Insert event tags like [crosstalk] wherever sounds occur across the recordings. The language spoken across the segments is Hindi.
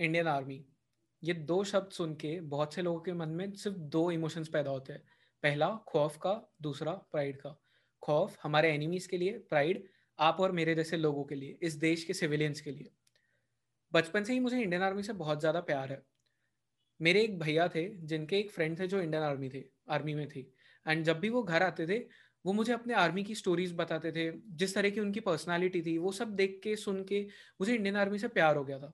इंडियन आर्मी ये दो शब्द सुन के बहुत से लोगों के मन में सिर्फ़ दो इमोशंस पैदा होते हैं। पहला, खौफ का, दूसरा प्राइड का। खौफ हमारे एनिमीज के लिए प्राइड आप और मेरे जैसे लोगों के लिए, इस देश के सिविलियंस के लिए। बचपन से ही मुझे इंडियन आर्मी से बहुत ज़्यादा प्यार है। मेरे एक भैया थे, जिनके एक फ्रेंड थे जो इंडियन आर्मी थे आर्मी में थे। एंड जब भी वो घर आते थे, वो मुझे अपने आर्मी की स्टोरीज बताते थे। जिस तरह की उनकी पर्सनालिटी थी, वो सब देख के, सुन के मुझे इंडियन आर्मी से प्यार हो गया था।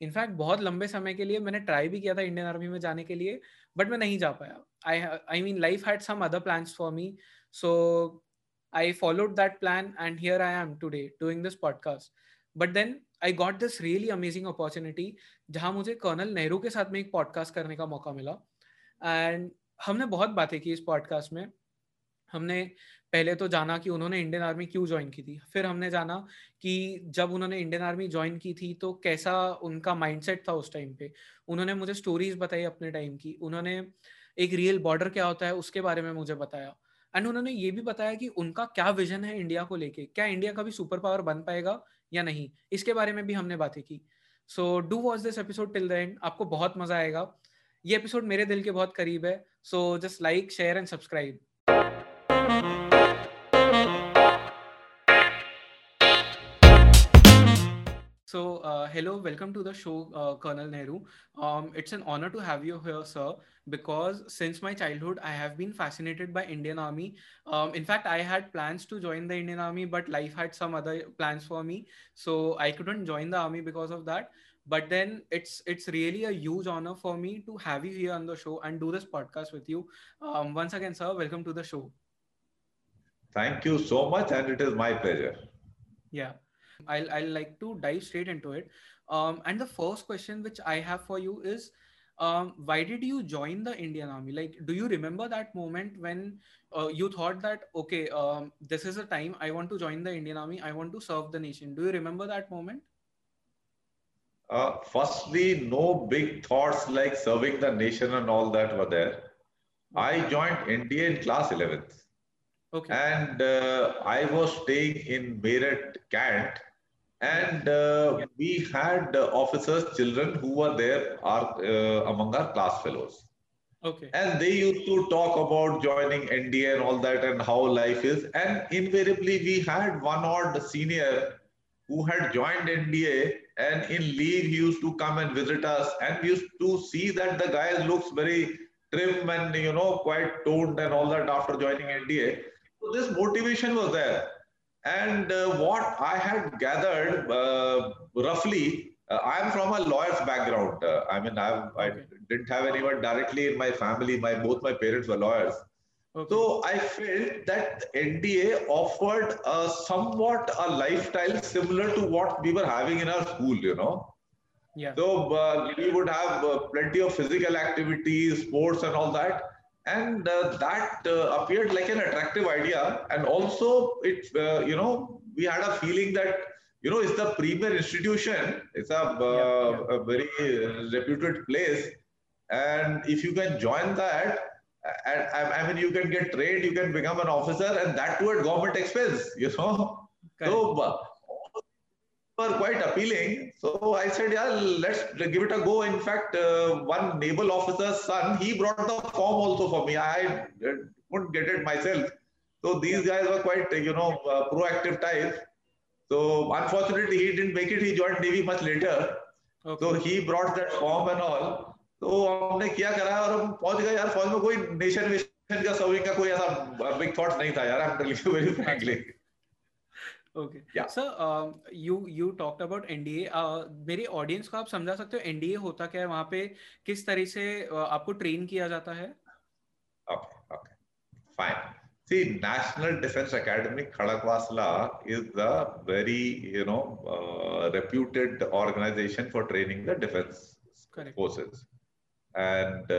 इनफैक्ट बहुत लंबे समय के लिए मैंने ट्राई भी किया था इंडियन आर्मी में जाने के लिए, बट मैं नहीं जा पाया। I I mean life had some other plans for me so I followed that plan and here I am today doing this podcast but then I got this really amazing opportunity जहाँ मुझे कर्नल नेहरू के साथ में एक पॉडकास्ट करने का मौका मिला। एंड हमने बहुत बातें की इस पॉडकास्ट में। हमने पहले तो जाना कि उन्होंने इंडियन आर्मी क्यों ज्वाइन की थी? फिर हमने जाना कि जब उन्होंने इंडियन आर्मी ज्वाइन की थी तो कैसा उनका माइंडसेट था उस टाइम पे? उन्होंने मुझे स्टोरीज बताई अपने टाइम की। उन्होंने एक रियल बॉर्डर क्या होता है, उसके बारे में मुझे बताया। एंड उन्होंने ये भी बताया कि उनका क्या विजन है इंडिया को लेके? क्या इंडिया कभी सुपर पावर बन पाएगा या नहीं? इसके बारे में भी हमने बातें की। So do watch this episode till the end आपको बहुत मज़ा आएगा। ये एपिसोड मेरे दिल के बहुत करीब है। So just like share and subscribe So, uh, hello, welcome to the show, uh, Colonel Nehru. Um, it's an honor to have you here, sir, because since my childhood, I have been fascinated by Indian Army. Um, in fact, I had plans to join the Indian Army, but life had some other plans for me, so I couldn't join the army because of that. But then it's it's really a huge honor for me to have you here on the show and do this podcast with you. Um, once again, sir, welcome to the show. Thank you so much, and it is my pleasure. Yeah. I'll, I'll like to dive straight into it. Um, and the first question which I have for you is, um, why did you join the Indian Army? Like, do you remember that moment when uh, you thought that, okay, um, this is a time I want to join the Indian Army, I want to serve the nation? Do you remember that moment? Uh, firstly, no big thoughts like serving the nation and all that were there. Okay. I joined NDA in class 11th. Okay. And uh, I was staying in Meerut, Kant, and uh, we had uh, officers children who were there are uh, among our class fellows. Okay. And they used to talk about joining nda and all that and how life is. And invariably we had one odd senior who had joined nda and in leave he used to come and visit us and we used to see that the guy looks very trim and you know quite toned and all that after joining nda so this motivation was there and uh, what I had gathered uh, roughly, uh, I am from a lawyer's background. Uh, I mean, I've, I didn't have anyone directly in my family. My both my parents were lawyers. Okay. So I felt that NDA offered a somewhat a lifestyle similar to what we were having in our school. You know. Yeah. So uh, we would have uh, plenty of physical activities, sports, and all that and uh, that uh, appeared like an attractive idea and also it uh, you know we had a feeling that you know it's the premier institution it's a, uh, yeah, yeah. a very reputed place and if you can join that and, I mean you can get trained you can become an officer and that too at government expense [laughs] you know okay. so were quite appealing. So I said, yeah, let's give it a go. In fact, uh, one naval officer's son, he brought the form also for me. I couldn't get it myself. So these guys were quite, you know, uh, proactive types. So unfortunately, he didn't make it. He joined Navy much later. Okay. So he brought that form and all. तो हमने क्या करा और हम पहुँच गए यार फौज में कोई नेशन वेशन का सर्विंग का कोई ऐसा बिग थॉट नहीं था यार very frankly okay sir you you talked about NDA मेरी ऑडियंस को आप समझा सकते हो एनडीए होता क्या है? वहाँ पे किस तरीके से uh, आपको ट्रेन किया जाता है? Okay okay fine see National Defence Academy Khadakwasla is the very you know reputed organisation for training the defence forces and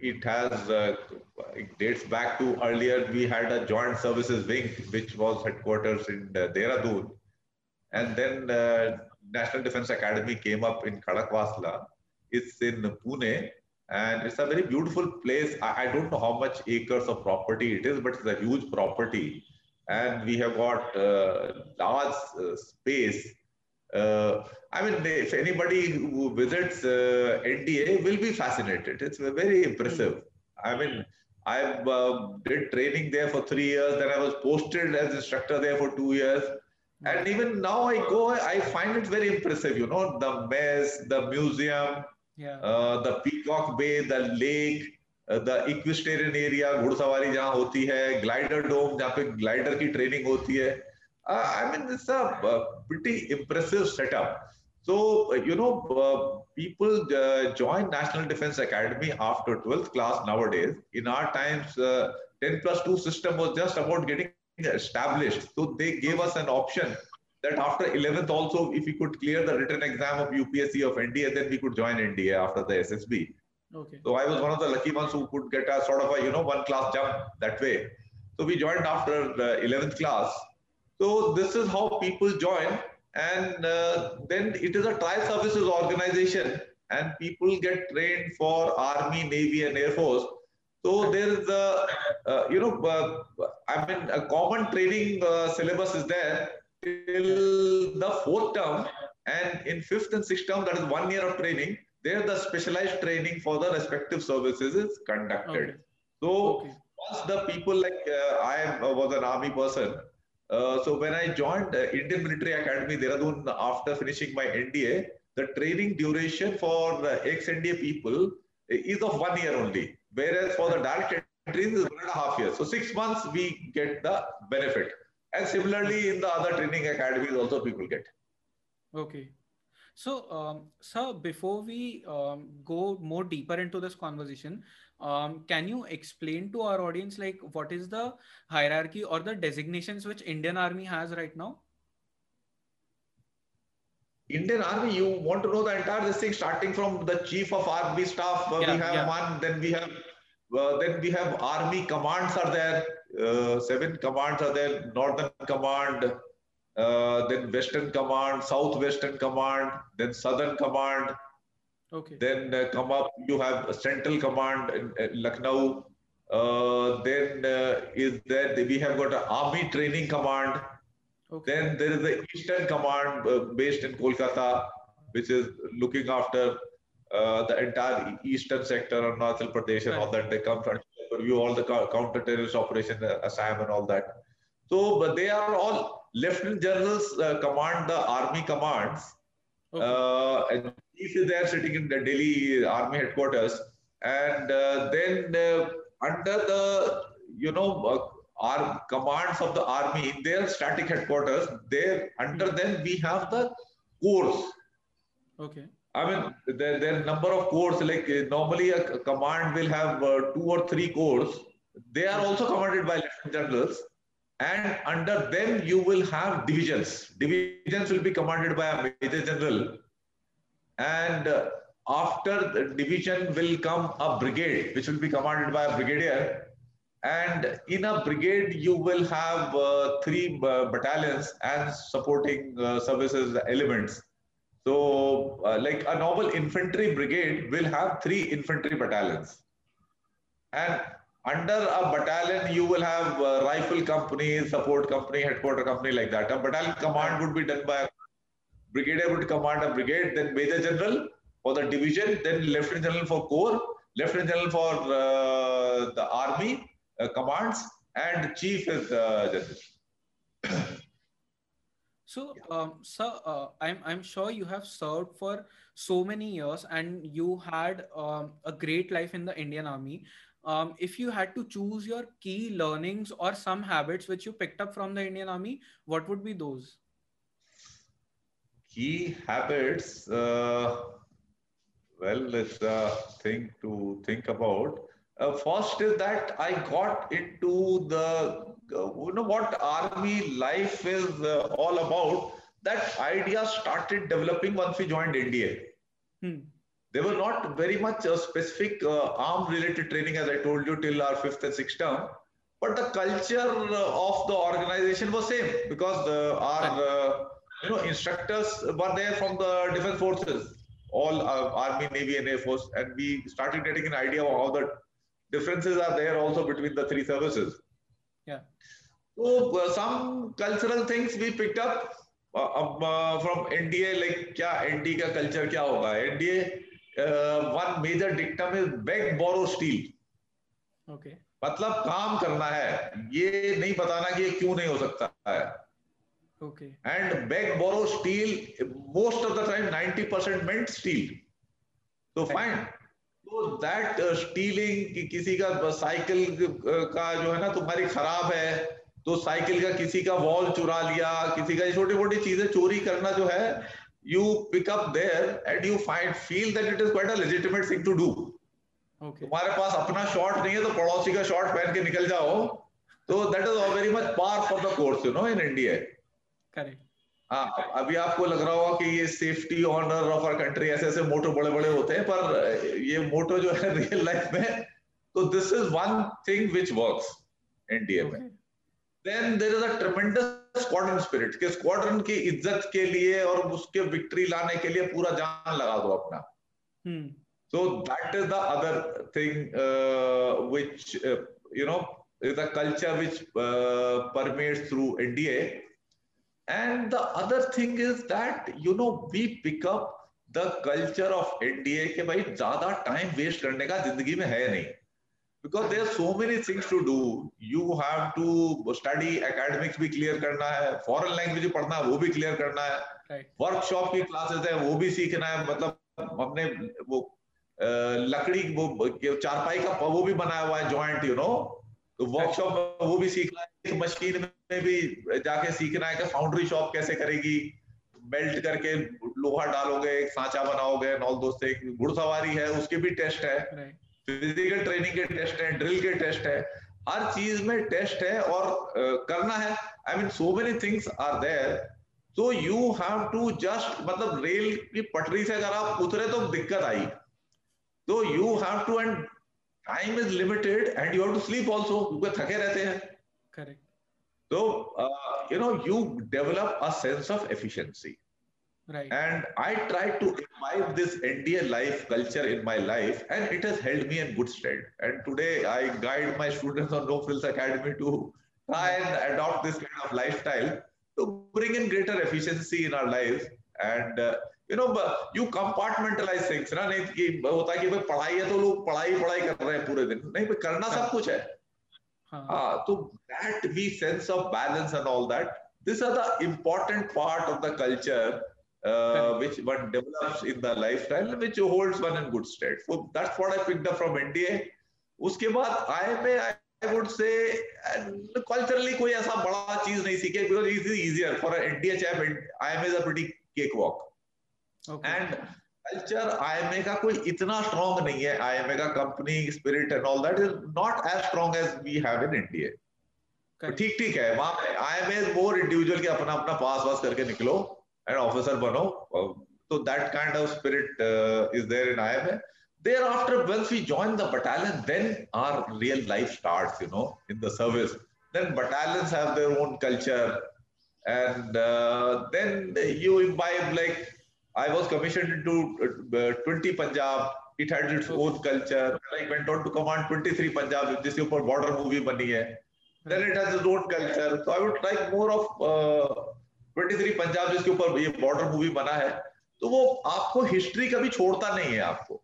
it has uh, it dates back to earlier we had a joint services wing which was headquarters in uh, Dehradun. And then uh, National Defense Academy came up in Khadakwasla it's in Pune and it's a very beautiful place. I, I, don't know how much acres of property it is but it's a huge property. And we have got uh, large uh, space uh, I mean, if anybody who visits uh, NDA will be fascinated. It's very impressive. Mm-hmm. I mean, I uh, did training there for three years. Then I was posted as instructor there for two years. And even now I go, I find it very impressive. You know, the mess, the museum, yeah. uh, the Peacock Bay, the lake, uh, the equestrian area, घुड़सवारी जहाँ होती है, glider dome जहाँ पे glider की training होती है. Uh, I mean, it's a uh, pretty impressive setup. So, uh, you know, uh, people uh, join National Defense Academy after 12th class nowadays. In our times, 10 plus 2 system was just about getting established. So they gave us an option that after 11th also, if we could clear the written exam of UPSC of NDA, then we could join NDA after the SSB. Okay. So I was one of the lucky ones who could get a sort of a, you know, one class jump that way. So we joined after the 11th class. So this is how people join and uh, then it is a tri-services organization and people get trained for army navy and air force so there is a uh, you know uh, i mean a common training uh, syllabus is there till the fourth term and in fifth and sixth term that is one year of training there the specialized training for the respective services is conducted okay. so okay. once the people like uh, i uh, was an army person uh, so when I joined uh, Indian Military Academy Dehradun after finishing my NDA, the training duration for uh, ex-NDA people is of one year only, whereas for the direct entries is one and a half years. So six months we get the benefit. And similarly in the other training academies also people get. Okay. So, um, sir, before we um, go more deeper into this conversation, um, can you explain to our audience like what is the hierarchy or the designations which Indian Army has right now? Indian Army, you want to know the entire this thing, starting from the chief of army staff. Uh, yeah, we have yeah. one, then we have, uh, then we have army commands are there. Uh, seven commands are there. Northern command, uh, then Western command, Southwestern command, then Southern command, Okay. Then uh, come up, you have a central command in, in Lucknow. Uh, then uh, is there, we have got an army training command. Okay. Then there is the Eastern Command uh, based in Kolkata, which is looking after uh, the entire eastern sector of Arunachal Pradesh and all that. They come from review all the counter-terrorist operation, uh, Assam and all that. So, but they are all lieutenant generals command the army commands. Okay. and chief is there sitting in the Delhi Army headquarters, and uh, then uh, under the you know uh, our commands of the army in their static headquarters, there under them we have the corps. Okay. I mean, there, there are number of corps. Like uh, normally, a command will have uh, two or three corps. They are also commanded by lieutenant generals, and under them you will have divisions. Divisions will be commanded by a major general, and uh, after the division will come a brigade, which will be commanded by a brigadier. And in a brigade, you will have uh, three uh, battalions and supporting uh, services elements. So, uh, like a normal infantry brigade will have three infantry battalions. And under a battalion, you will have rifle company, support company, headquarter company like that. A battalion command would be done by a brigadier would command a brigade, then major general for the division, then lieutenant general for corps, lieutenant general for uh, the army uh, commands, and chief is uh, general. [coughs] So, um, sir, uh, I'm I'm sure you have served for so many years, and you had um, a great life in the Indian Army. Um, if you had to choose your key learnings or some habits which you picked up from the Indian Army, what would be those? Key habits, uh, well, it's a thing to think about. Uh, first is that I got into the, uh, you know, what army life is uh, all about. That idea started developing once we joined NDA. Hmm. There were not very much a specific uh, arm related training, as I told you, till our fifth and sixth term. But the culture of the organization was same because our you know, instructors were there from the defense forces, all uh, Army, Navy, and Air Force, and we started getting an idea of how the differences are there also between the three services. Yeah. So uh, some cultural things we picked up. अब फ्रॉम एनडीए लाइक क्या एनडी का कल्चर क्या होगा NDA one major dictum is beg borrow steal okay मतलब काम करना है ये नहीं बताना कि ये क्यों नहीं हो सकता है okay and beg borrow steal most of the time 90 percent meant steal तो फाइन तो दैट स्टीलिंग किसी का साइकिल का जो है ना तुम्हारी खराब है तो साइकिल का किसी का वॉल चुरा लिया किसी का छोटी मोटी चीज़ें चोरी करना जो है you pick up there and you find feel that it is quite a legitimate thing to do तुम्हारे पास अपना शॉट नहीं है तो पड़ोसी का शॉट पहन के निकल जाओ। तो that is very much par for the course you know in India correct हाँ अभी आपको लग रहा होगा कि ये safety honour of our country ऐसे ऐसे मोटो बड़े बड़े होते हैं पर ये मोटो जो है रियल लाइफ में तो this is one thing which works India में then there is a tremendous squadron spirit के स्क्वाड्रन की इज़्ज़त के लिए और उसके विक्ट्री लाने के लिए पूरा जान लगा दो अपना। so that is uh, which uh, you know is a culture which uh, permeates through NDA and the other thing is that you know we pick up the culture of NDA के भाई ज़्यादा टाइम वेस्ट करने का ज़िंदगी में है नहीं because there are so many things to do you have to study academics भी clear करना है foreign language पढ़ना है वो भी clear करना है right. workshop की classes है वो भी सीखना है मतलब हमने वो लकड़ी वो चारपाई का वो भी बनाया हुआ है जॉइंट यू नो तो वर्कशॉप वो भी सीखना है मशीन में भी जाके सीखना है कि फाउंड्री शॉप कैसे करेगी। बेल्ट करके लोहा डालोगे एक सांचा बनाओगे ऑल दोस्त एक घुड़सवारी है उसके भी टेस्ट है। फ़िज़िकल ट्रेनिंग के टेस्ट है ड्रिल के टेस्ट है। हर चीज़ में टेस्ट है और uh, करना है। I mean so many things are there तो यू हैव टू जस्ट मतलब रेल की पटरी से अगर आप उतरे तो दिक्कत आई। तो you have to and time is limited and you have to sleep also क्योंकि थके रहते हैं। करेक्ट तो you know you develop a sense of efficiency Right. And I try to imbibe this NDA life culture in my life, and it has held me in good stead. And today I guide my students on No Frills Academy to try and adopt this kind of lifestyle to bring in greater efficiency in our lives. And uh, you know you compartmentalize things ना नहीं कि होता है कि भाई पढ़ाई है तो लोग पढ़ाई पढ़ाई कर रहे हैं पूरे दिन नहीं भाई करना सब कुछ है हाँ तो that we sense of balance and all that this are the important part of the culture which one develops in the lifestyle which holds one in good state so that's what i picked up from india उसके बाद आए में I would say culturally कोई ऐसा बड़ा चीज़ नहीं सीखे because it is easier for an India chap IM is a pretty cakewalk and culture IMA का कोई इतना स्ट्रॉन्ग नहीं है आईएमए का company spirit and all that is not as strong as we have in India ठीक ठीक है वहाँ पे आईएमए इज़ मोर इंडिविजुअल के अपना अपना पास वास करके निकलो एंड ऑफिसर बनो। तो that kind of spirit is there in IMA thereafter once we join the battalion then our real life starts you know in the service. Then battalions have their own culture and uh, then you imbibe like I was commissioned into uh, 20 Punjab. It had its own culture. I went on to command 23 Punjab, जिसके ऊपर border movie बनी है. Then it has its own culture. So I would like more of uh, 23 Punjab जिसके ऊपर ये border movie बना है. तो वो आपको हिस्ट्री कभी छोड़ता नहीं है आपको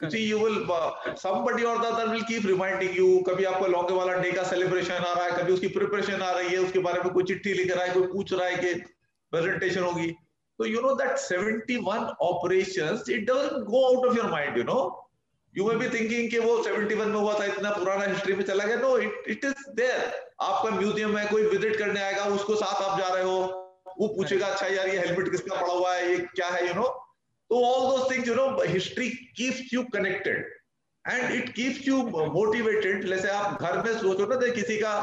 See, you will uh, somebody or the other will keep reminding you. कभी आपका लॉन्गे वाला डे का सेलिब्रेशन आ रहा है कभी उसकी प्रिपरेशन आ रही है उसके बारे में कोई चिट्ठी लिख रहा है कोई पूछ रहा है कि प्रेजेंटेशन होगी So you know that 71 operations, it doesn't go out of your mind, you know. You may be thinking कि वो 71 में हुआ था इतना पुराना हिस्ट्री में चला गया। No it it is there आपका म्यूज़ियम में कोई विज़िट करने आएगा उसको साथ आप जा रहे हो। वो पूछेगा अच्छा यार ये हेलमेट किसका पड़ा हुआ है? ये क्या है यू नो तो all those things you know history keeps you connected and it keeps you motivated जैसे आप घर में सोचो ना किसी का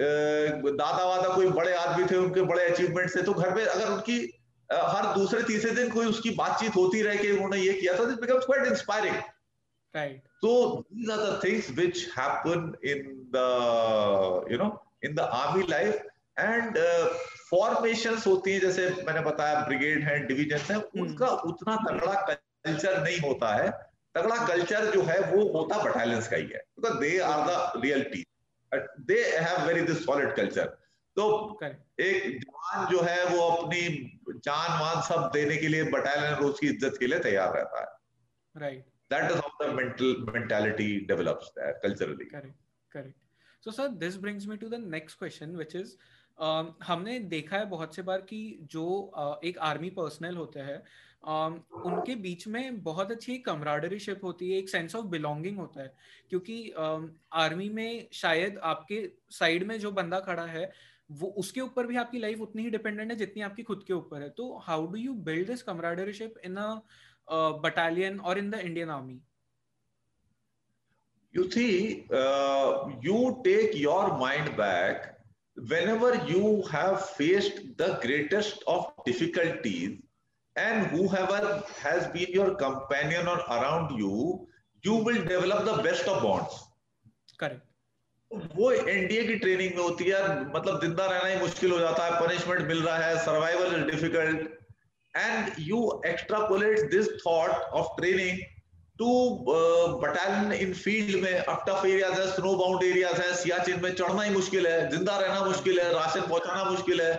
दादा वादा कोई बड़े आदमी थे उनके बड़े अचीवमेंट थे तो घर में अगर उनकी हर दूसरे तीसरे दिन कोई उसकी बातचीत होती रहे कि उन्होंने ये किया था this becomes quite inspiring right. So these are the things which happen in the you know in the army life and formation uh, होती है जैसे मैंने बताया ब्रिगेड है डिवीज़न है. उनका उतना तगड़ा कल्चर नहीं होता है। तगड़ा कल्चर जो है वो होता बटालियंस का ही है। Because they are the real team they have very this solid culture तो एक जवान जो है वो अपनी जान मान सब देने के लिए बटालियन रोज की इज़्ज़त के लिए तैयार रहता है। Right that is how the mental mentality develops culturally correct correct so sir this brings me to the next question which is हमने देखा है बहुत से बार कि जो uh, एक आर्मी पर्सनल होते हैं um, उनके बीच में बहुत अच्छी कमराडरीशिप होती है एक सेंस ऑफ़ बिलोंगिंग होता है। क्योंकि आर्मी um, में शायद आपके साइड में जो बंदा खड़ा है वो उसके ऊपर भी आपकी लाइफ उतनी ही डिपेंडेंट है जितनी आपकी खुद के ऊपर है तो how do you build this camaraderieship in a battalion और in the Indian Army you see uh, you take your mind back whenever you have faced the greatest of difficulties and whoever has been your companion or around you you will develop the best of bonds correct वो एनडीए की ट्रेनिंग में होती है मतलब ज़िंदा रहना ही मुश्किल हो जाता है पनिशमेंट मिल रहा है survival is difficult and you extrapolate this thought of training to battalion in field में अब टफ एरियाज़ है स्नो बाउंड एरियाज़ है सियाचिन में चढ़ना ही मुश्किल है, ज़िंदा रहना मुश्किल है, राशन पहुंचाना मुश्किल है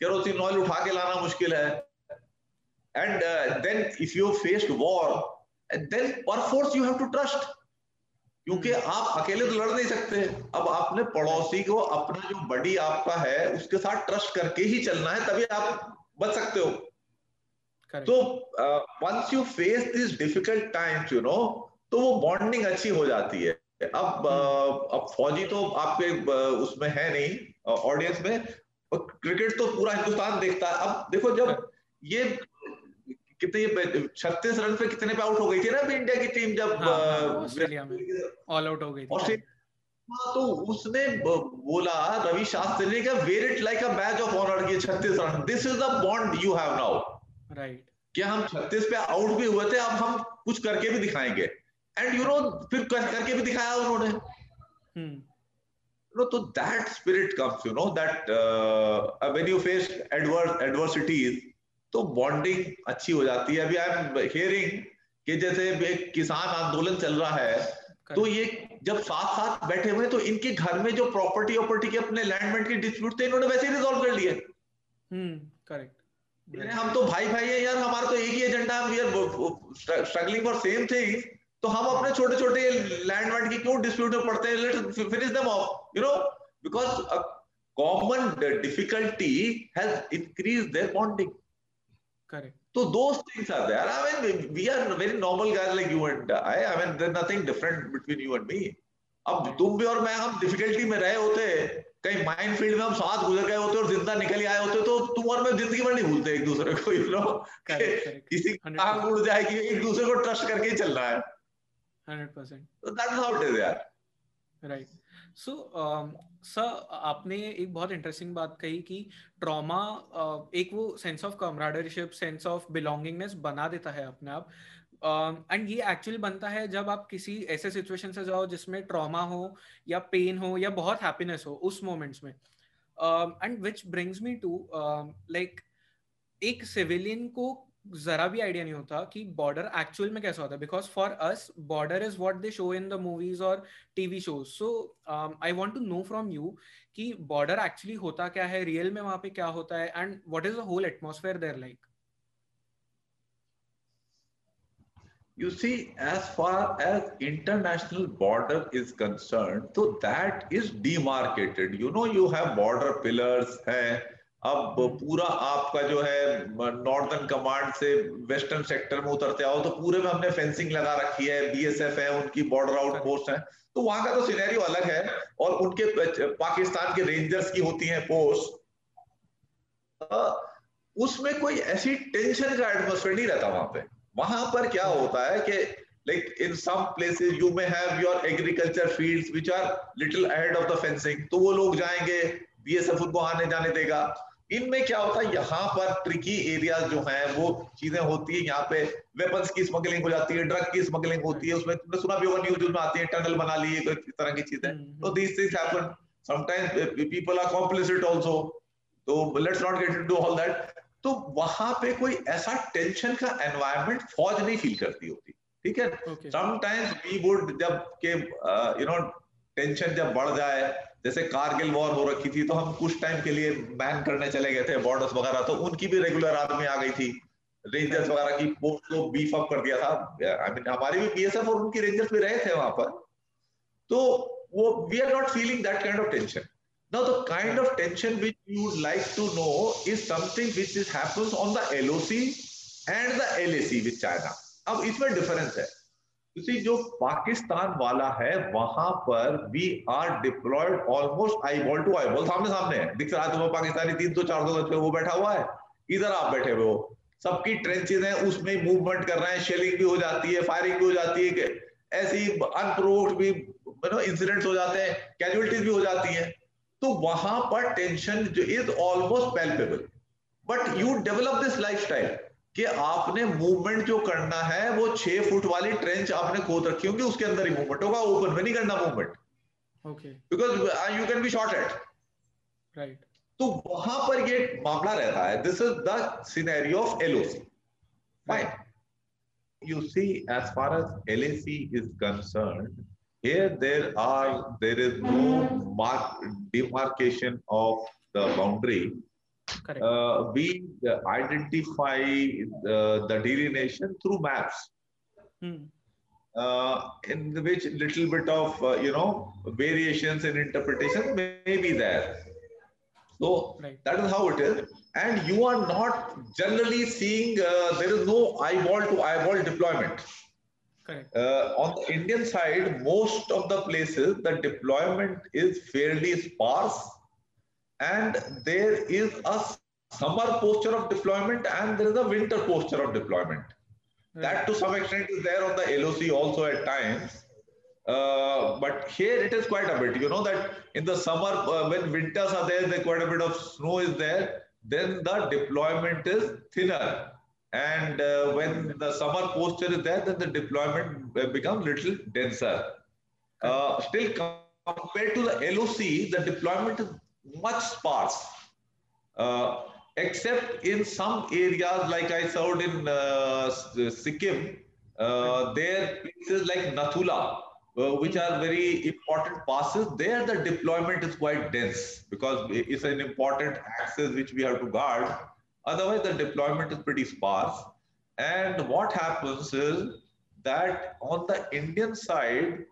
केरोसिन ऑयल उठा के लाना मुश्किल है. And then if you faced war then perforce you have to trust क्योंकि आप अकेले तो लड़ नहीं सकते। अब आपने पड़ोसी को अपना जो बड़ी आपका है उसके साथ ट्रस्ट करके ही चलना है तभी आप बच सकते हो। तो once you face this difficult times you know तो वो बॉन्डिंग अच्छी हो जाती है। अब uh, अब फौजी तो आपके uh, उसमें है नहीं ऑडियंस में क्रिकेट तो पूरा हिंदुस्तान देखता है। अब देखो जब ये कितने छत्तीस रन पे कितने पे आउट हो गई थी ना इंडिया की टीम जब हाँ, हाँ, ऑल आउट हो गई थी। हाँ, तो उसने बोला रवि शास्त्री ने कहा were it like a match of honour की छत्तीस run? This is the bond you have now right क्या हम छत्तीस पे आउट भी हुए थे? अब हम कुछ करके भी दिखाएँगे। एंड यू नो फिर करके भी दिखाया उन्होंने। hmm. that spirit comes you know that uh, when you face adverse adversities तो बॉन्डिंग अच्छी हो जाती है। अभी आई एम हियरिंग कि जैसे एक किसान आंदोलन चल रहा है तो ये जब साथ साथ बैठे हुए तो इनके घर में जो प्रॉपर्टी ऑपर्टी के अपने लैंडमेंट के डिस्प्यूट थे इन्होंने वैसे ही रिजोल्व कर लिए। करेक्ट हम तो भाई भाई है यार हमारा तो एक ही एजेंडा हम यार स्ट्रगलिंग फॉर सेम थिंग तो हम अपने छोटे छोटे लैंडमेंट की क्यों डिस्प्यूट में पड़ते हैं? Let's finish them off you know because common difficulty has increase their bonding Correct. So those things are there. I mean, we are very normal guys like you and I. I mean, there's nothing different between you and अब तुम भी और मैं हम डिफिकल्टी में रहे होते कहीं माइंड फ़ील्ड में हम साथ गुजर गए होते और ज़िंदा निकल आए होते तो तुम और मैं ज़िंदगी भर नहीं भूलते एक दूसरे को यू नो किसी कहाँ उड़ जाएगी एक दूसरे को ट्रस्ट करके ही चल रहा है 100% तो that is how it is यार। राइट सो सर um, आपने एक बहुत इंटरेस्टिंग बात कही कि ट्रॉमा uh, एक वो sense of camaraderieship sense of belongingness बना देता है अपने आप। एंड um, ये एक्चुअली बनता है जब आप किसी ऐसे सिचुएशन से जाओ जिसमें ट्रॉमा हो या पेन हो या बहुत हैप्पीनेस हो उस मोमेंट्स में। And which brings me to like एक सिविलियन को जरा भी आइडिया नहीं होता कि बॉर्डर एक्चुअल में कैसा होता है because for us border is what they show in the movies और TV shows so I want to know from you कि बॉर्डर एक्चुअली होता क्या है रियल में वहाँ पे क्या होता है and what is the whole atmosphere there like You see, as far as international border is concerned, so that is demarcated. You know, you have border pillars, hai, अब पूरा आपका जो है नॉर्दर्न कमांड से वेस्टर्न सेक्टर में उतरते आओ तो पूरे में हमने फेंसिंग लगा रखी है बीएसएफ है उनकी बॉर्डर आउट पोस्ट है। तो वहाँ का तो सिनेरियो अलग है और उनके पाकिस्तान के रेंजर्स की होती है पोस्ट उसमें कोई ऐसी टेंशन का एटमोसफेयर नहीं रहता वहाँ पे। वहाँ पर क्या होता है कि like in some places you may have your agriculture fields which are little ahead of the fencing तो वो लोग जाएँगे बीएसएफ उनको आने जाने देगा। इनमें क्या होता है यहाँ पर ट्रिकी एरिया जो है वो चीज़ें होती है यहाँ पे वेपन्स की स्मगलिंग हो जाती है ड्रग की स्मगलिंग होती है उसमें तुमने सुना भी होगा न्यूज़ में आती है टनल बना ली है इस तरह की चीज़ें। हम्म, तो these things happen sometimes people are complicit also तो let's not get into all that तो वहाँ पे कोई ऐसा टेंशन का एनवायरमेंट फौज नहीं फील करती होती ठीक है? समटाइम्स वी वुड जब के यू नो टेंशन जब बढ़ जाए जैसे कारगिल वॉर हो रखी थी तो हम कुछ टाइम के लिए बैन करने चले गए थे बॉर्डर्स वगैरह तो उनकी भी रेगुलर आर्मी आ गई थी। रेंजर्स वगैरह की पोस्ट को बीफ अप कर दिया था। आई मीन हमारी भी बीएसएफ और उनकी रेंजर्स भी रहे थे वहाँ पर। तो वो we are not feeling that kind of tension Now, the kind of tension which you would like to know is something which is happens on the LOC and the LAC. अब इसमें डिफरेंस है। जो पाकिस्तान वाला है, वहाँ पर we are deployed almost eyeball to eyeball सामने सामने। है दिख रहा है तुम्हें पाकिस्तानी तीन सौ, चार सौ वो बैठा हुआ है? इधर आप बैठे हुए हो। सबकी ट्रेंचेज है उसमें मूवमेंट कर रहे हैं शेलिंग भी हो जाती है फायरिंग भी हो जाती है, ऐसी अनप्रोव्ड भी इंसिडेंट्स हो जाते हैं कैजुअलिटीज भी हो जाती है। तो वहाँ पर tension is almost palpable but you develop this lifestyle कि आपने मूवमेंट जो करना है वो छह फुट वाली ट्रेंच आपने खोद रखी होगी उसके अंदर ही मूवमेंट होगा ओपन में नहीं करना movement because you can be shot at right तो वहाँ पर ये मामला रहता है। This is the scenario of LOC fine you see as far as lac is concerned here there are there is no mark demarcation of the boundary. Uh, we uh, identify the, the delineation through maps. Hmm. Uh, in which little bit of uh, you know variations in interpretation may, may be there so right. that is how it is and you are not generally seeing uh, there is no eyeball to eyeball deployment uh, on the indian side most of the places the deployment is fairly sparse and there is a summer posture of deployment and there is a winter posture of deployment. That to some extent is there on the LOC also at times. Uh, but here it is quite a bit. You know that in the summer, uh, when winters are there, there quite a bit of snow is there. Then the deployment is thinner. And uh, when the summer posture is there, then the deployment uh, becomes little denser. Uh, still, compared to the LOC, the deployment is much sparse. Uh, except in some areas, like I served in uh, Sikkim, uh, there places like Nathula, uh, which are very important passes. There, the deployment is quite dense because it's an important axis which we have to guard. Otherwise, the deployment is pretty sparse. And what happens is that on the Indian side,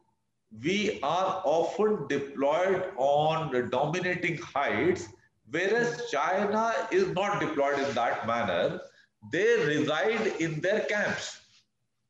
we are often deployed on the dominating heights, whereas China is not deployed in that manner. They reside in their camps,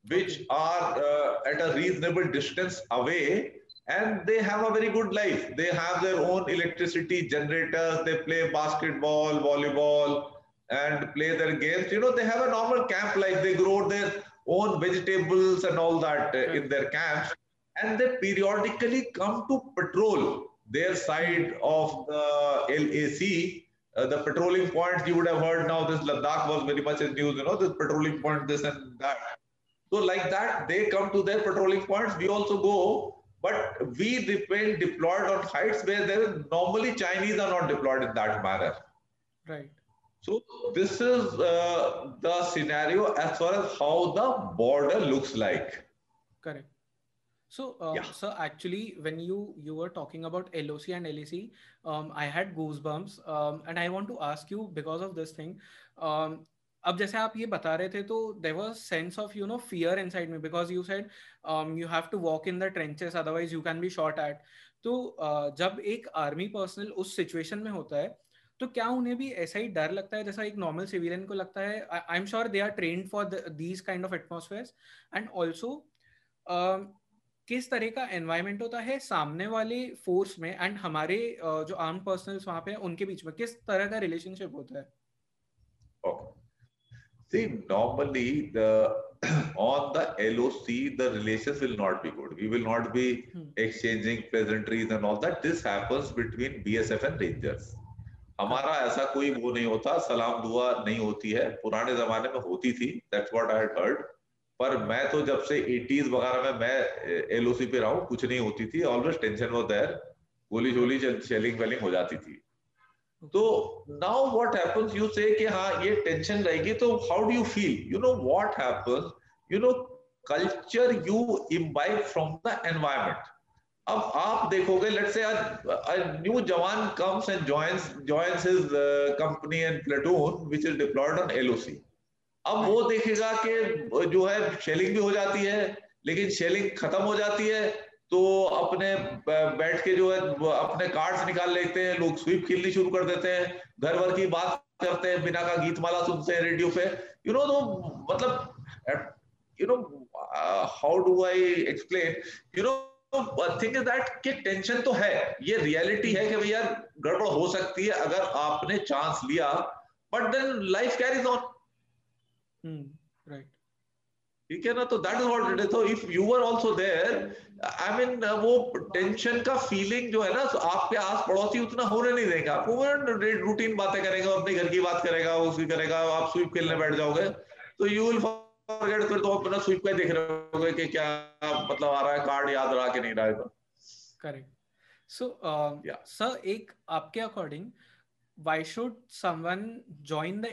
which are uh, at a reasonable distance away, and they have a very good life. They have their own electricity generators, they play basketball, volleyball, and play their games. You know, they have a normal camp life. They grow their own vegetables and all that uh, in their camps and they periodically come to patrol their side of the LAC. Uh, the patrolling points you would have heard now. This Ladakh was very much in news. You know, this patrolling point, this and that. So like that, they come to their patrolling points. We also go, but we remain deployed on heights where there normally Chinese are not deployed in that manner. right So this is uh, the scenario as far as how the border looks like. correct so uh, Yeah. so actually when you you were talking about loc and lac um, i had goosebumps um, and i want to ask you because of this thing um, अब जैसे आप ये बता रहे थे तो there was sense of you know fear inside में because you said you have to walk in the trenches otherwise you can be shot at तो uh, जब एक आर्मी पर्सनल उस सिचुएशन में होता है तो क्या उन्हें भी ऐसा ही डर लगता है जैसा एक नॉर्मल सिविलियन को लगता है? I am sure they are trained for these kind of atmosphere and also किस तरह का एनवायरमेंट होता है सामने वाले फोर्स में एंड हमारे uh, जो आर्म पर्सनल्स वहाँ पे उनके बीच में किस तरह का रिलेशनशिप होता है See, normally the on the LOC the relations will not be good. We will not be Hmm. exchanging pleasantries and all that. This happens between BSF and Rangers. हमारा ऐसा कोई वो नहीं होता सलाम दुआ नहीं होती है पुराने जमाने में होती थी दैट्स व्हाट आई हर्ड पर मैं तो जब से 80s वगैरह में मैं एलओसी पे रहा हूँ कुछ नहीं होती थी ऑलवेज टेंशन वो देयर गोली शोली शेलिंग वेलिंग हो जाती थी। तो now what happens you say कि हाँ ये टेंशन रहेगी तो how do you feel you know what happens you know culture you imbibe from the environment अब आप देखोगे लेट्स से jawan comes and joins joins his uh, company and platoon which is deployed on LOC अब वो देखेगा कि जो है शेलिंग भी हो जाती है, लेकिन शेलिंग खत्म हो जाती है तो अपने बैठ के जो है अपने कार्ड्स निकाल लेते हैं, लोग स्वीप खेलनी शुरू कर देते हैं, घर भर की बात करते हैं, बिना का गीत माला सुनते हैं रेडियो पे। यू नो तो मतलब you know how do I explain you know thing is that कि टेंशन तो है, ये रियलिटी है कि भैया गड़बड़ हो सकती है अगर आपने चांस लिया but then life carries on ठीक है ना तो दैट इज़ इज़ तो if you are also there I mean वो टेंशन का फीलिंग जो है ना आपके आस पड़ोसी उतना होने नहीं देगा। आपको रूटीन बातें करेगा अपने घर की बात करेगा उसकी करेगा आप स्वीप खेलने बैठ जाओगे। तो यू विल फॉरगेट फिर तो अपना स्वीप का देख रहे होगे कि क्या मतलब आ रहा है कार्ड याद रहा कि नहीं रहा करेक्ट सो सर एक आपके according why should someone join the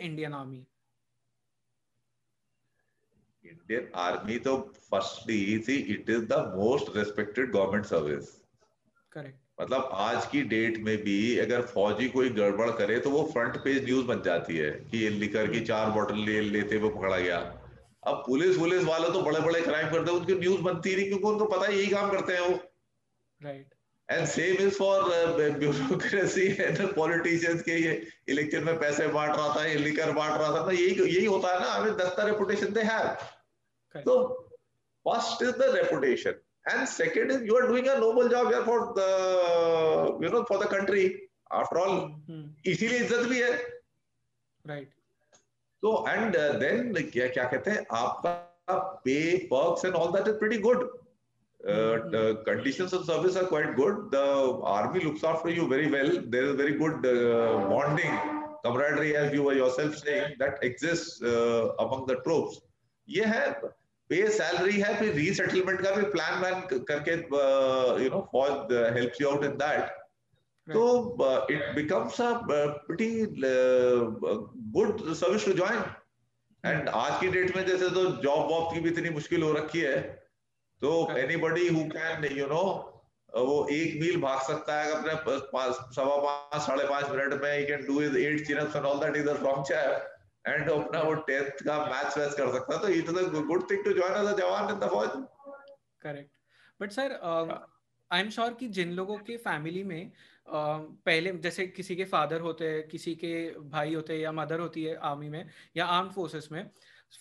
indian army Indian Army तो firstly see it is the most respected government service correct मतलब आज की डेट में भी अगर फौजी कोई गड़बड़ करे तो वो फ्रंट पेज न्यूज़ बन जाती है कि ये लिकर की चार बोतल ले लेते हुए पकड़ा गया। अब पुलिस पुलिस वाले तो बड़े बड़े क्राइम करते हैं उनकी न्यूज़ बनती नहीं क्योंकि उनको पता है यही काम करते हैं वो। Right and same is for bureaucracy and politicians के ये इलेक्शन में पैसे बांट रहा था ये लिकर बांट रहा था ना यही यही होता है ना हमें दस्ता reputation they have So first is the reputation, and second is you are doing a noble job here for the you know for the country. After all, इसीलिए इज्जत भी है. Right. So and uh, then क्या क्या कहते हैं आपका pay perks and all that is pretty good. Uh, the conditions of service are quite good. The army looks after you very well. There is very good uh, bonding, camaraderie, as you were yourself saying, that exists uh, among the troops. ये है पे सैलरी है फिर रीसेटलमेंट का भी प्लान वैन करके you know for helps you out in that तो it becomes a pretty good service to join and आज की डेट में जैसे तो जॉब वॉब की भी इतनी मुश्किल हो रखी है तो anybody who can you know वो एक मील भाग सकता है अपने सवा पाँच साढ़े पाँच मिनट में ही can do is eight chin-ups and all that is a from chair and अपना वो टेंथ का मैथ्स वैच कर सकता तो it is a good thing to join as a jawan in the fauj correct but sir I am sure कि जिन लोगों के फैमिली में uh, पहले जैसे किसी के फादर होते हैं किसी के भाई होते हैं या मदर होती है आर्मी में या आर्म फोर्सेस में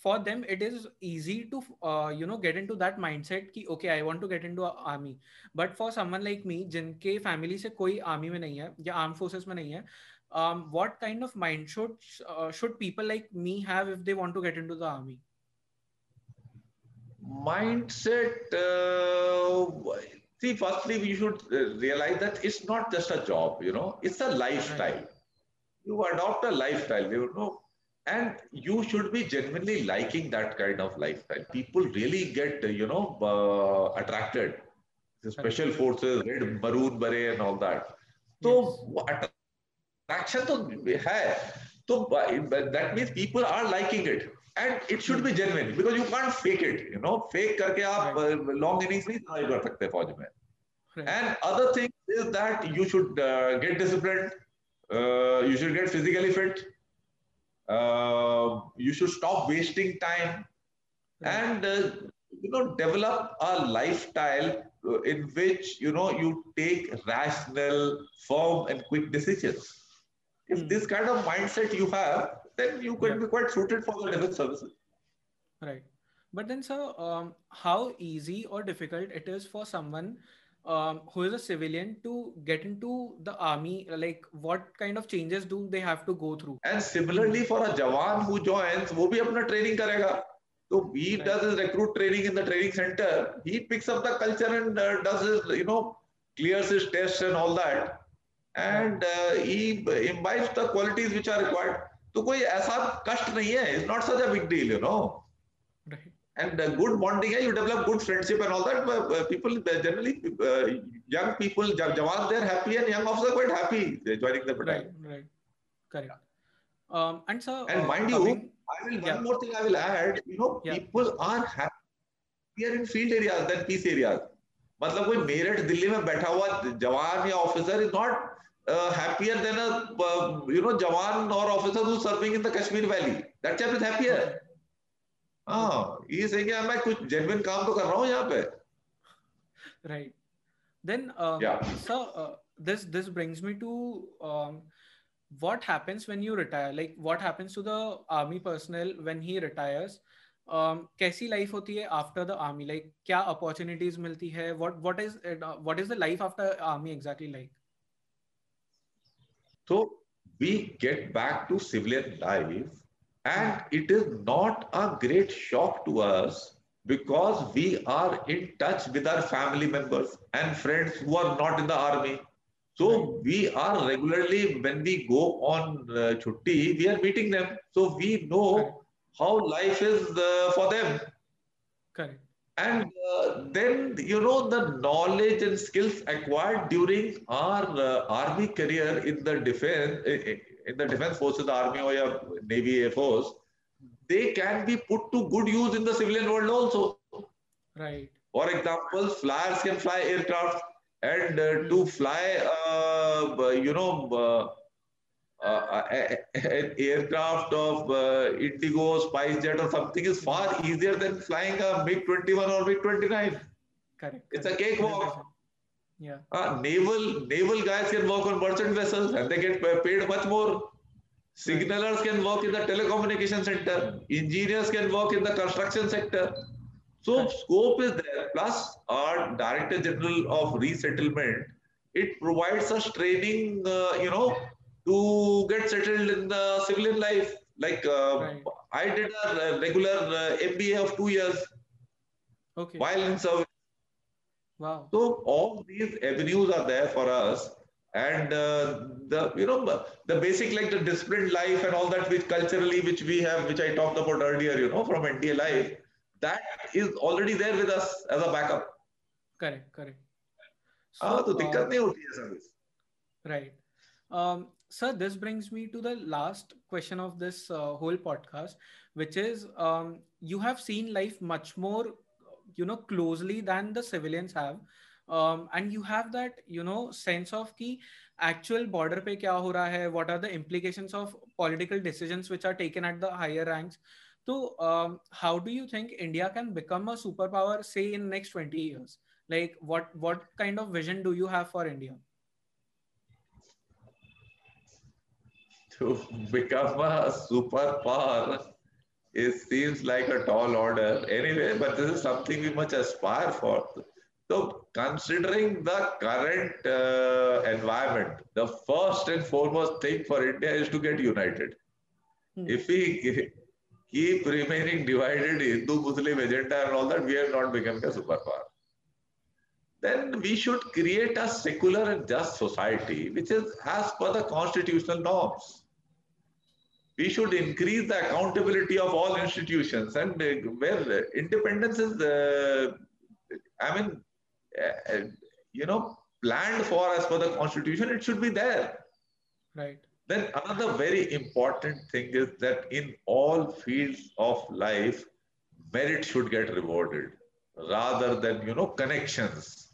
for them it is easy to uh, you know get into that mindset कि okay I want to get into army. But for someone like me जिनके फैमिली से कोई आर्मी में नहीं है या आर्म forces में नहीं है um, what kind of mind should uh, should people like me have if they want to get into the army? Mindset uh, see firstly we should uh, realize that it's not just a job you know it's a lifestyle. Right. you adopt a lifestyle you know and you should be genuinely liking that kind of lifestyle. People really get you know uh, attracted. The special forces red maroon beret and all that. So yes traction तो है तो that means people are liking it and it should be genuine because you can't fake it you know fake करके आप right. long innings नहीं survive कर सकते फौज में right. and other thing is that you should uh, get disciplined uh, you should get physically fit uh, you should stop wasting time right. and uh, you know develop a lifestyle in which you know you take rational firm and quick decisions If mm. this kind of mindset you have, then you can yeah. be quite suited for the defense services. Right. But then, sir, um, how easy or difficult it is for someone um, who is a civilian to get into the army? Like, what kind of changes do they have to go through? And similarly, for a Jawan who joins, wo bhi apna training karega. So he right. does his recruit training in the training center. He picks up the culture and uh, does his, you know, clears his tests and all that. And imbibes the qualities which are required तो कोई ऐसा कष्ट नहीं है. It's not such a big deal you know and good bonding है. You develop good friendship and all that people generally young people जब जवान they're happy and young officer quite happy joining the battalion right correct and sir and mind you I will one more thing I will add you know people are happier in field areas than peace areas मतलब कोई मेरठ दिल्ली में बैठा हुआ जवान या officer is not happier than a uh, you know jawan or officer who's serving in the kashmir valley that chap is happier हाँ ये सही क्या मैं कुछ जेन्युइन काम तो कर रहा हूँ यहाँ पे right then uh, yeah so uh, this this brings me to um, what happens when you retire like what happens to the army personnel when he retires um, कैसी लाइफ होती है आफ्टर द आर्मी लाइक क्या अपॉर्चुनिटीज़ मिलती है what what is what is the life after army exactly like so we get back to civilian life and it is not a great shock to us because we are in touch with our family members and friends who are not in the army so we are regularly, when we go on uh, chutti, we are meeting them. So we know how life is uh, for them. Correct. And uh, then, you know, the knowledge and skills acquired during our uh, army career in the defense, in the defense forces, the army or your navy, air force, they can be put to good use in the civilian world also. Right. For example, flyers can fly aircraft and uh, to fly, uh, you know, [laughs] aircraft of uh, Indigo, SpiceJet or something is far easier than flying a MiG-21 or MiG-29. Correct. It's a cakewalk. Yeah. Uh, naval naval guys can work on merchant vessels and they get paid much more. Signalers can work in the telecommunication center. Engineers can work in the construction sector. So scope is there. Plus, our Director General of Resettlement, it provides us training, uh, you know, to get settled in the civilian life. Like uh, right. I did a regular uh, MBA of two years okay. while in service. Wow. So all these avenues are there for us. And uh, the you know the basic like the disciplined life and all that which culturally which we have which I talked about earlier you know from NDA life that is already there with us as a backup. Correct, correct. So, हाँ तो दिक्कत नहीं होती है service. Right. Sir, this brings me to the last question of this uh, whole podcast, which is um, you have seen life much more, you know, closely than the civilians have. Um, and you have that, you know, sense of ki actual border pe kya ho raha hai, what are the implications of political decisions which are taken at the higher ranks. So, um, how do you think India can become a superpower, say, in next 20 years? Like, what what kind of vision do you have for India? To become a superpower, it seems like a tall order. Anyway, but this is something we must aspire for. So, considering the current uh, environment, the first and foremost thing for India is to get united. Hmm. If we keep remaining divided Hindu Muslim agenda and all that, we are not becoming a superpower. Then we should create a secular and just society which is as per the constitutional norms We should increase the accountability of all institutions and uh, where independence is, uh, I mean, uh, you know, planned for as per the constitution, it should be there. Right. Then another very important thing is that in all fields of life, merit should get rewarded rather than, you know, connections.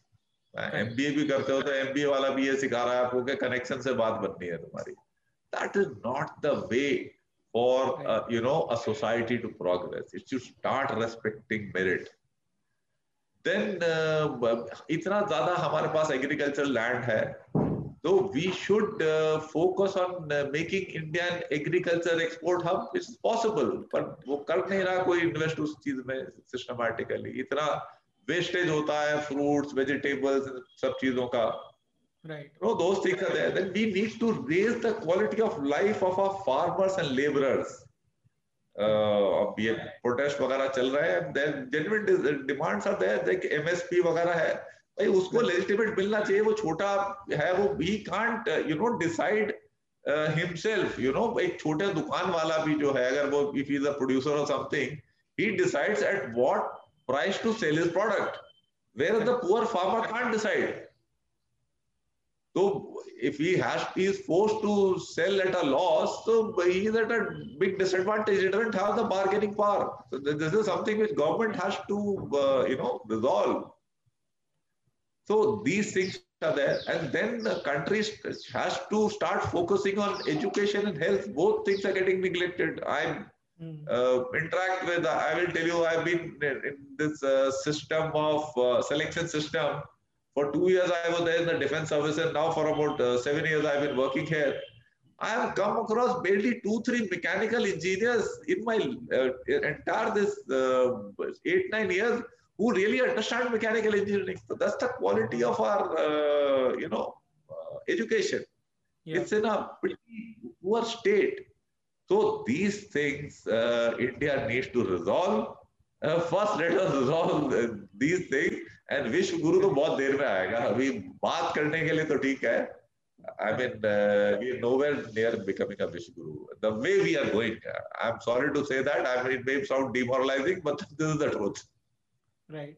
MBA भी करते हो तो MBA वाला भी ये सिखा रहा है आपको कि कनेक्शन से बात बननी है तुम्हारी that is not the way for uh, you know a society to progress it should start respecting merit then uh, इतना ज़्यादा हमारे पास एग्रीकल्चर लैंड है So we should uh, focus on uh, making Indian agriculture export hub. It's possible, but वो कर नहीं रहा कोई invest उस चीज़ में systematically. इतना wastage होता है fruits, vegetables, सब चीज़ों का. Right. No, those things are there. Then we need to raise the quality of life of our farmers and laborers. अब ये प्रोटेस्ट वगैरह चल रहे हैं genuine demands are there MSP वगैरह है भाई उसको लेजिटिमेट मिलना चाहिए वो छोटा है वो भी can't you know decide himself you know एक छोटे दुकान वाला भी जो है अगर वो इफ़ इज़ अ प्रोड्यूसर और something he decides at what price to sell his product where the poor farmer can't decide So if he has he is forced to sell at a loss, so he is at a big disadvantage. He doesn't have the bargaining power. So this is something which government has to uh, you know resolve. So these things are there. And then the country has to start focusing on education and health. Both things are getting neglected. I'm mm. uh, interact with, I will tell you, I've been in this uh, system of uh, selection system. For two years, I was there in the defense service, and now for about uh, seven years, I've been working here. I have come across barely two, three mechanical engineers in my uh, entire this uh, eight, nine years who really understand mechanical engineering. So that's the quality of our, uh, you know, uh, education. Yeah. It's in a pretty poor state. So these things uh, India needs to resolve. Uh, first, let us resolve these things. And Vishwa guru तो बहुत देर में आएगा अभी बात करने के लिए तो ठीक है I mean, uh, we are nowhere near becoming a Vishguru. The way we are going, I'm sorry to say that. I mean, it may sound demoralizing, but this is the truth. Right.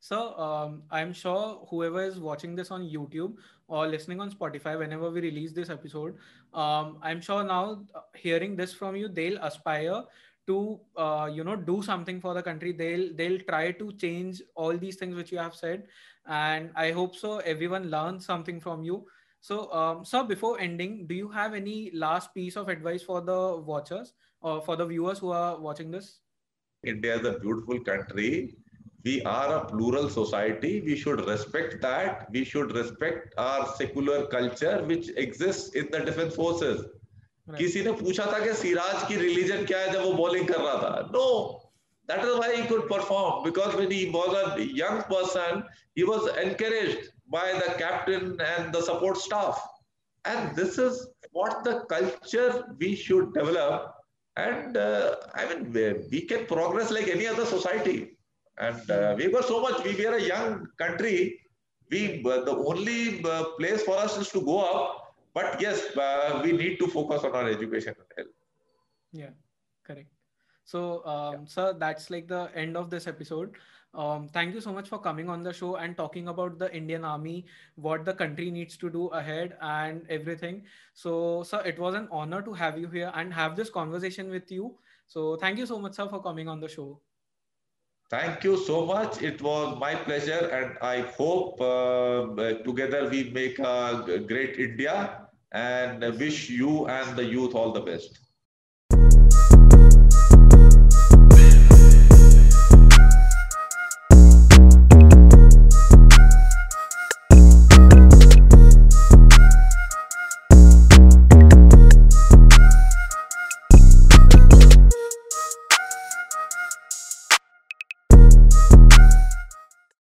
So um, I'm sure whoever is watching this on YouTube or listening on Spotify, whenever we release this episode, um, I'm sure now uh, hearing this from you, they'll aspire to uh, you know do something for the country. They'll they'll try to change all these things which you have said, and I hope so. Everyone learns something from you so, um, sir, before ending, do you have any last piece of advice for the watchers or for the viewers who are watching this? India is a beautiful country. We are a plural society. We should respect that. We should respect our secular culture which exists in the defense forces. किसी ने पूछा था कि सिराज की रिलीजन क्या है जब वो बॉलिंग कर रहा था? No that is why could perform because when he was a young person he was encourage by the captain and the support staff and this is what the culture we should develop and I mean we can progress like any other society and we were so much we we are young country we the only place for us is to go up But yes, uh, we need to focus on our education and health. Yeah, correct. So, um, yeah. sir, that's like the end of this episode. Um, thank you so much for coming on the show and talking about the Indian Army, what the country needs to do ahead, and everything. So, sir, it was an honor to have you here and have this conversation with you. So, thank you so much, sir, for coming on the show. Thank you so much. It was my pleasure, and I hope uh, together we make a great India and wish you and the youth all the best.